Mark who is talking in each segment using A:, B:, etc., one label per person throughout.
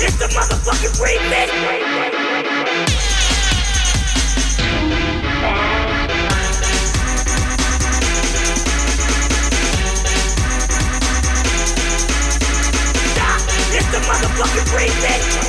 A: It's the motherfucking remix. Stop. It's the
B: motherfucking remix.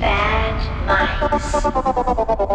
B: Bad
C: mice.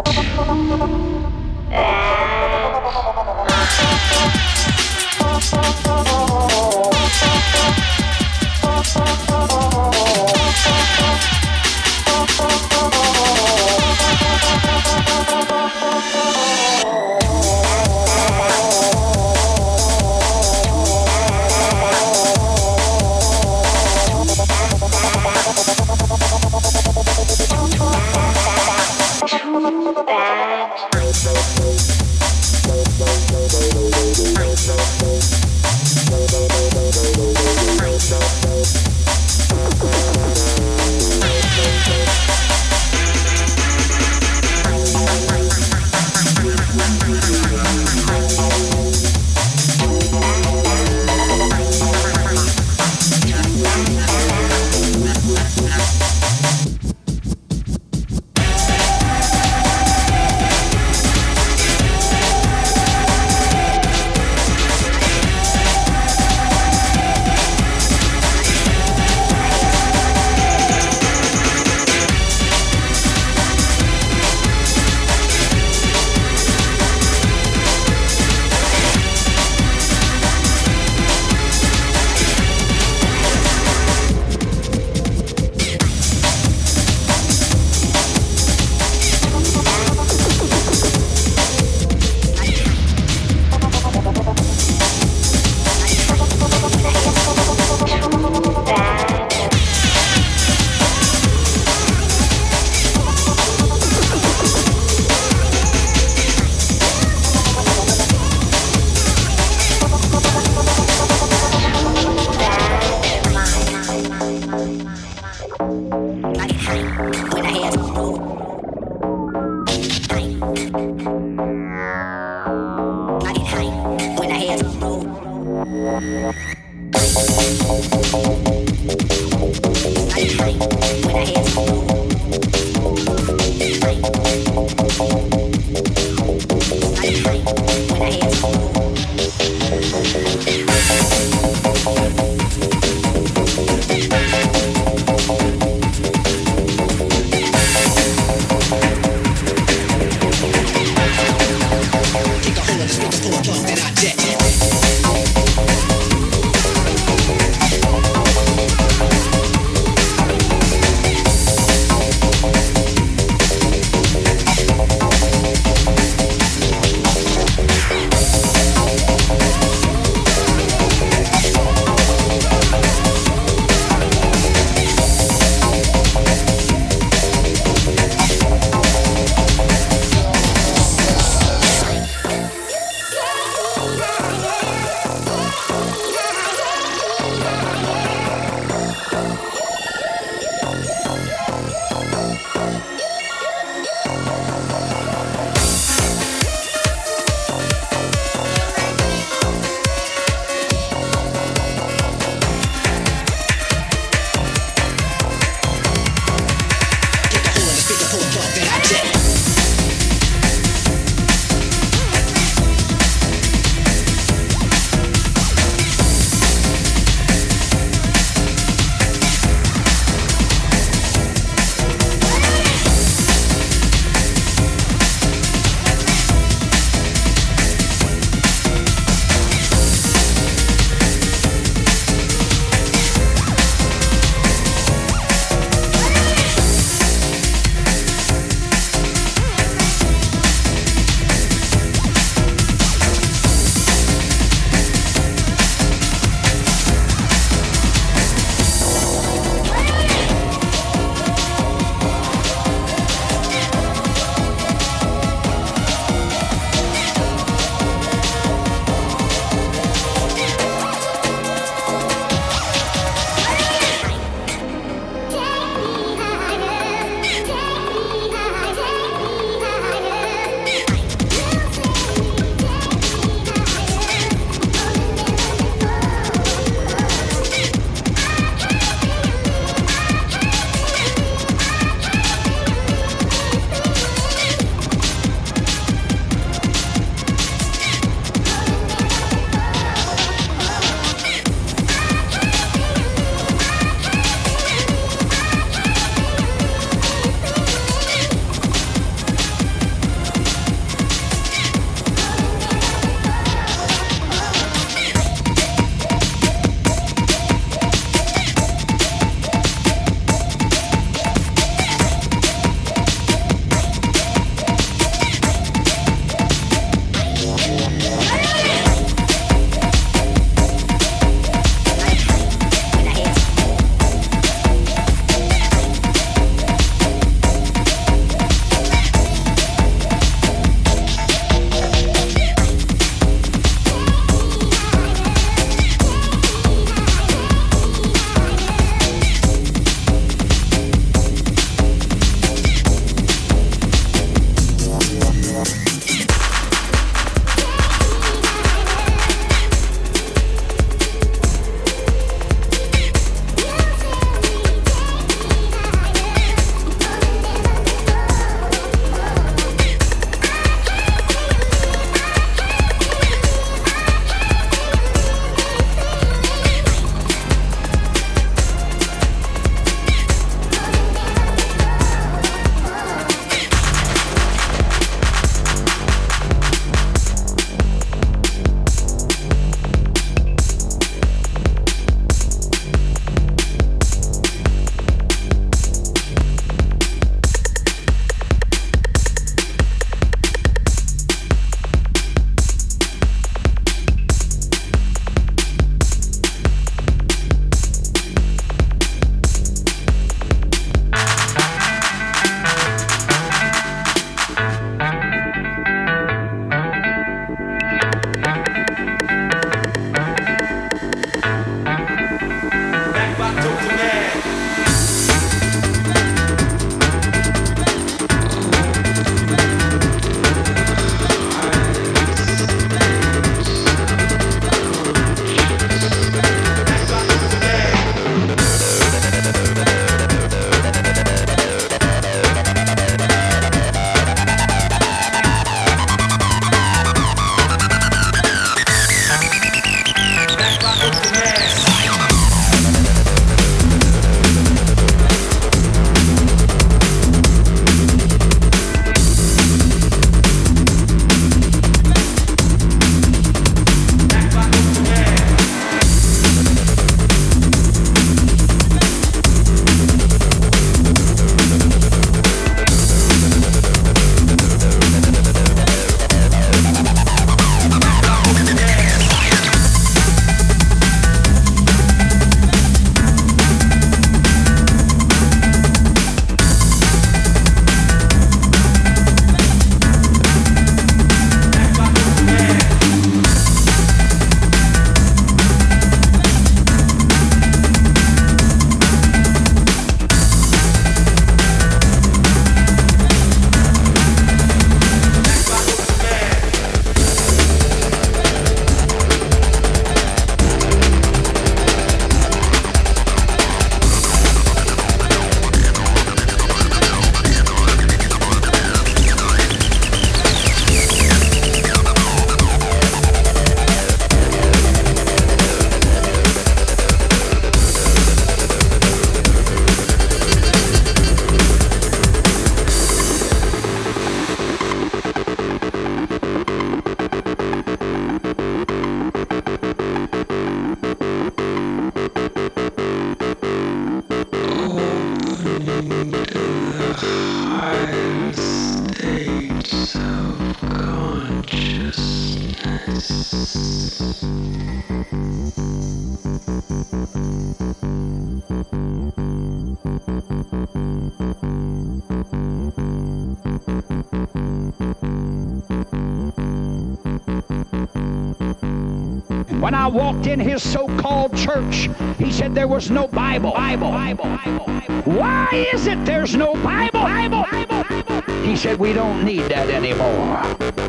C: I walked in his so-called church, he said there was no Bible. Bible. Bible. Bible. Why is it there's no Bible? Bible. Bible. He said we don't need that anymore.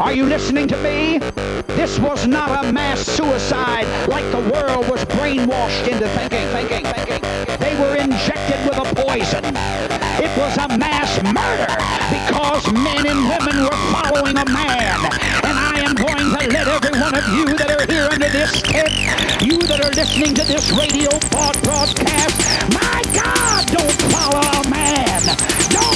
C: Are you listening to me? This was not a mass suicide like the world was brainwashed into thinking, thinking, thinking. They were injected with a poison. It was a mass murder because men and women were following a man. And I am going to let every one of you this tent, you that are listening to this radio broadcast, my God, don't follow a man. Don't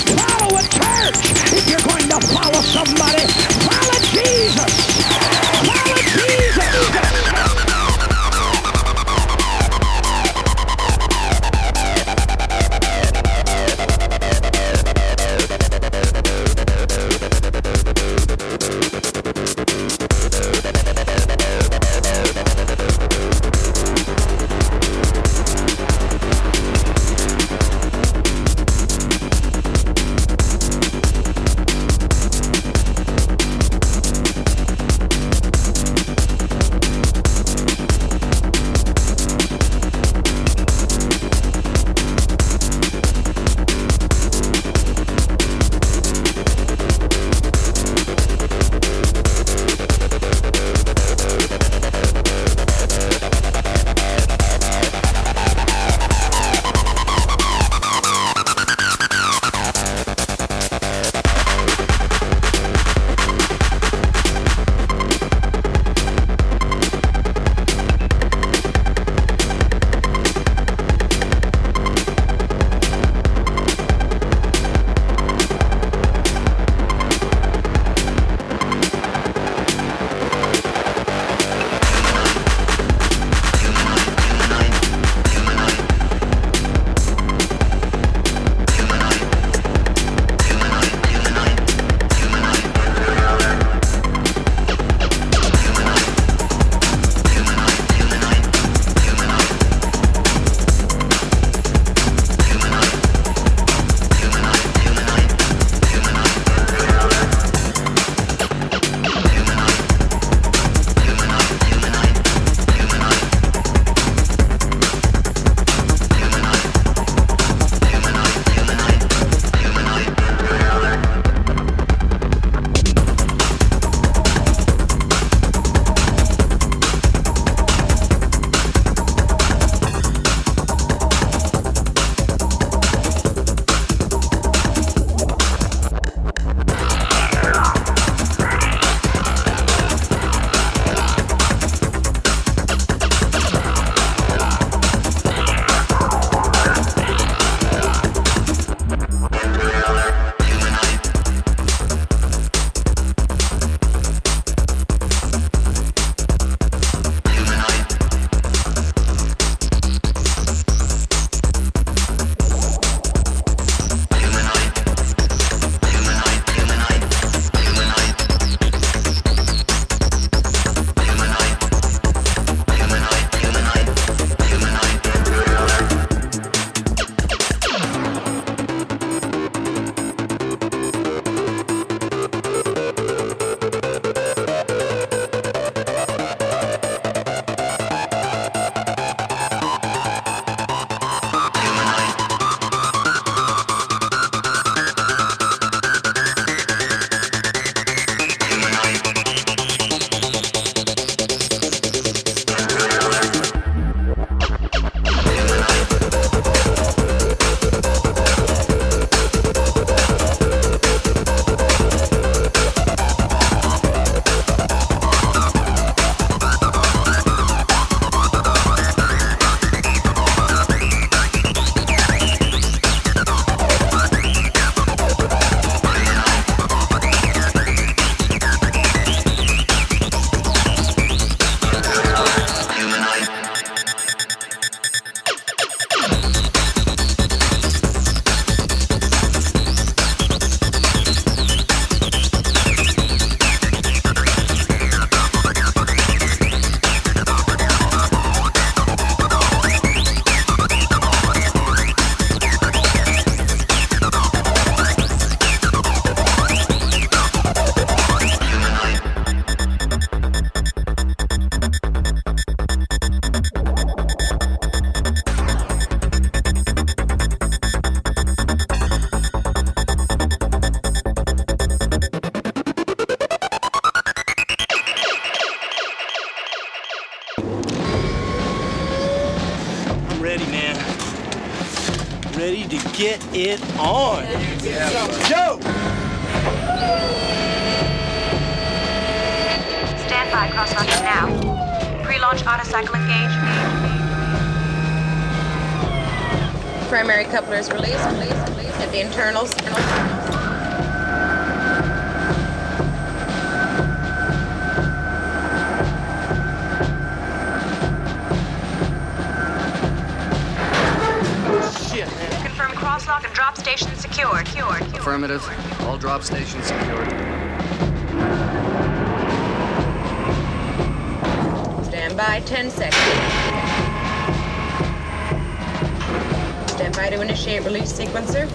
D: Spencer.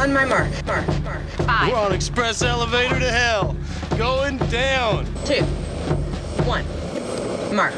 D: On
E: my mark. Mark. Mark.
F: Five.
D: We're on express elevator to hell. Going down.
E: Two. One. Mark.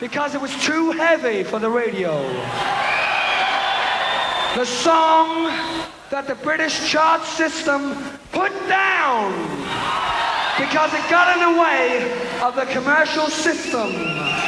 G: Because it was too heavy for the radio. The song that the British chart system put down because it got in the way of the commercial system.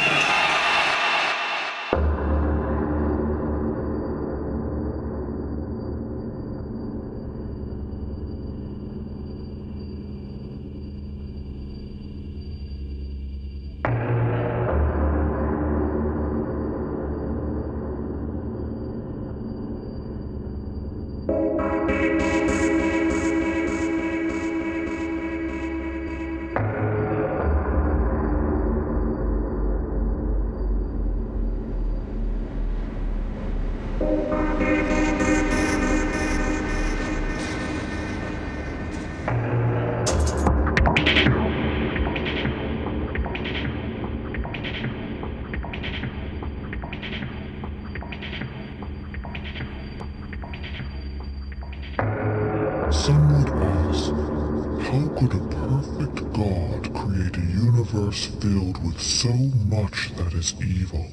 H: So much that is evil?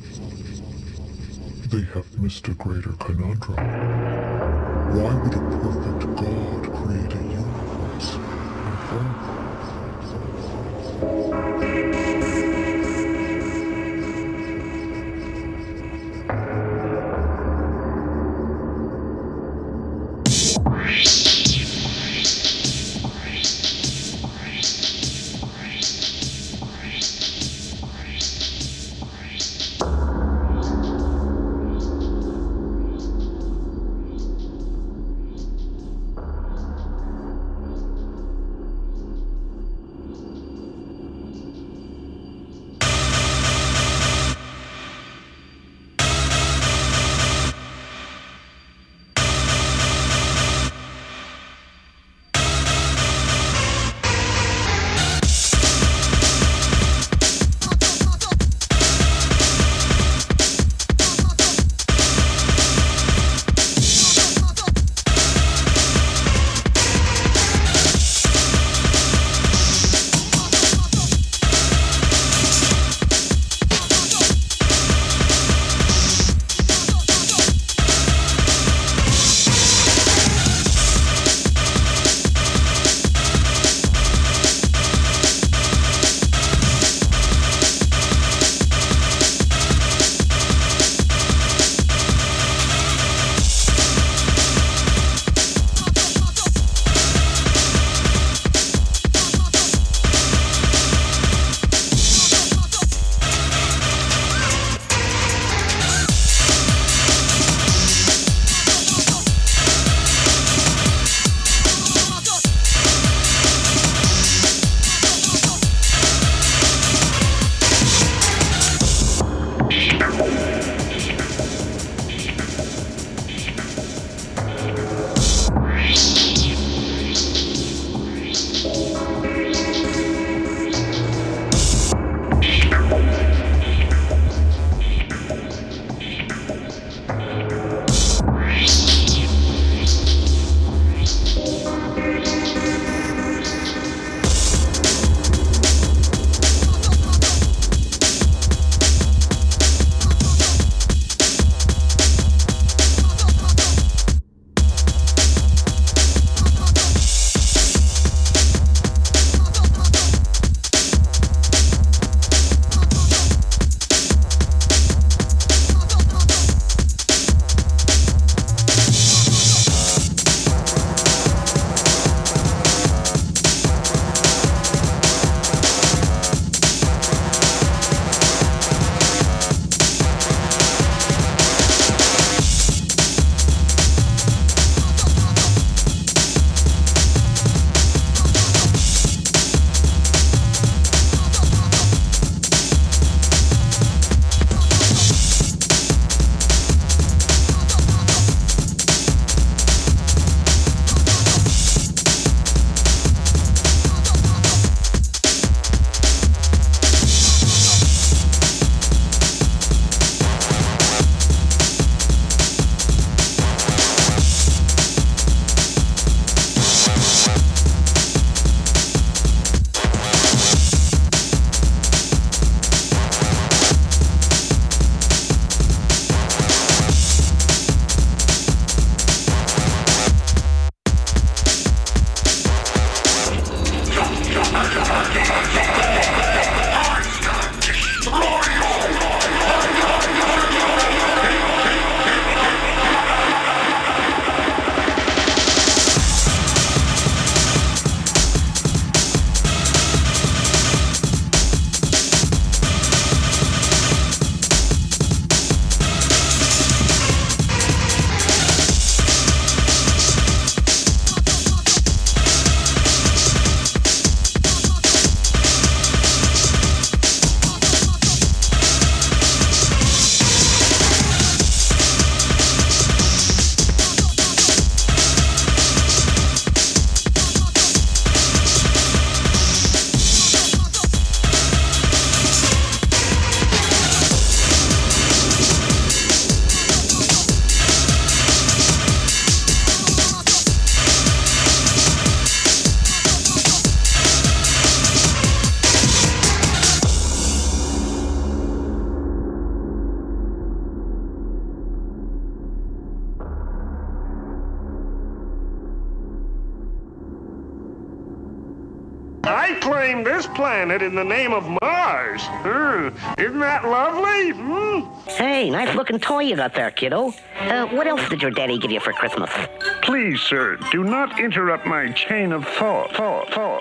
H: They have missed a greater conundrum. Why would a perfect God
I: in the name of Mars. Hmm, Isn't that lovely? Hmm?
J: Hey, nice looking toy you got there, kiddo. Uh, what else did your daddy give you for Christmas?
K: Please, sir, do not interrupt my chain of thought, thought, thought.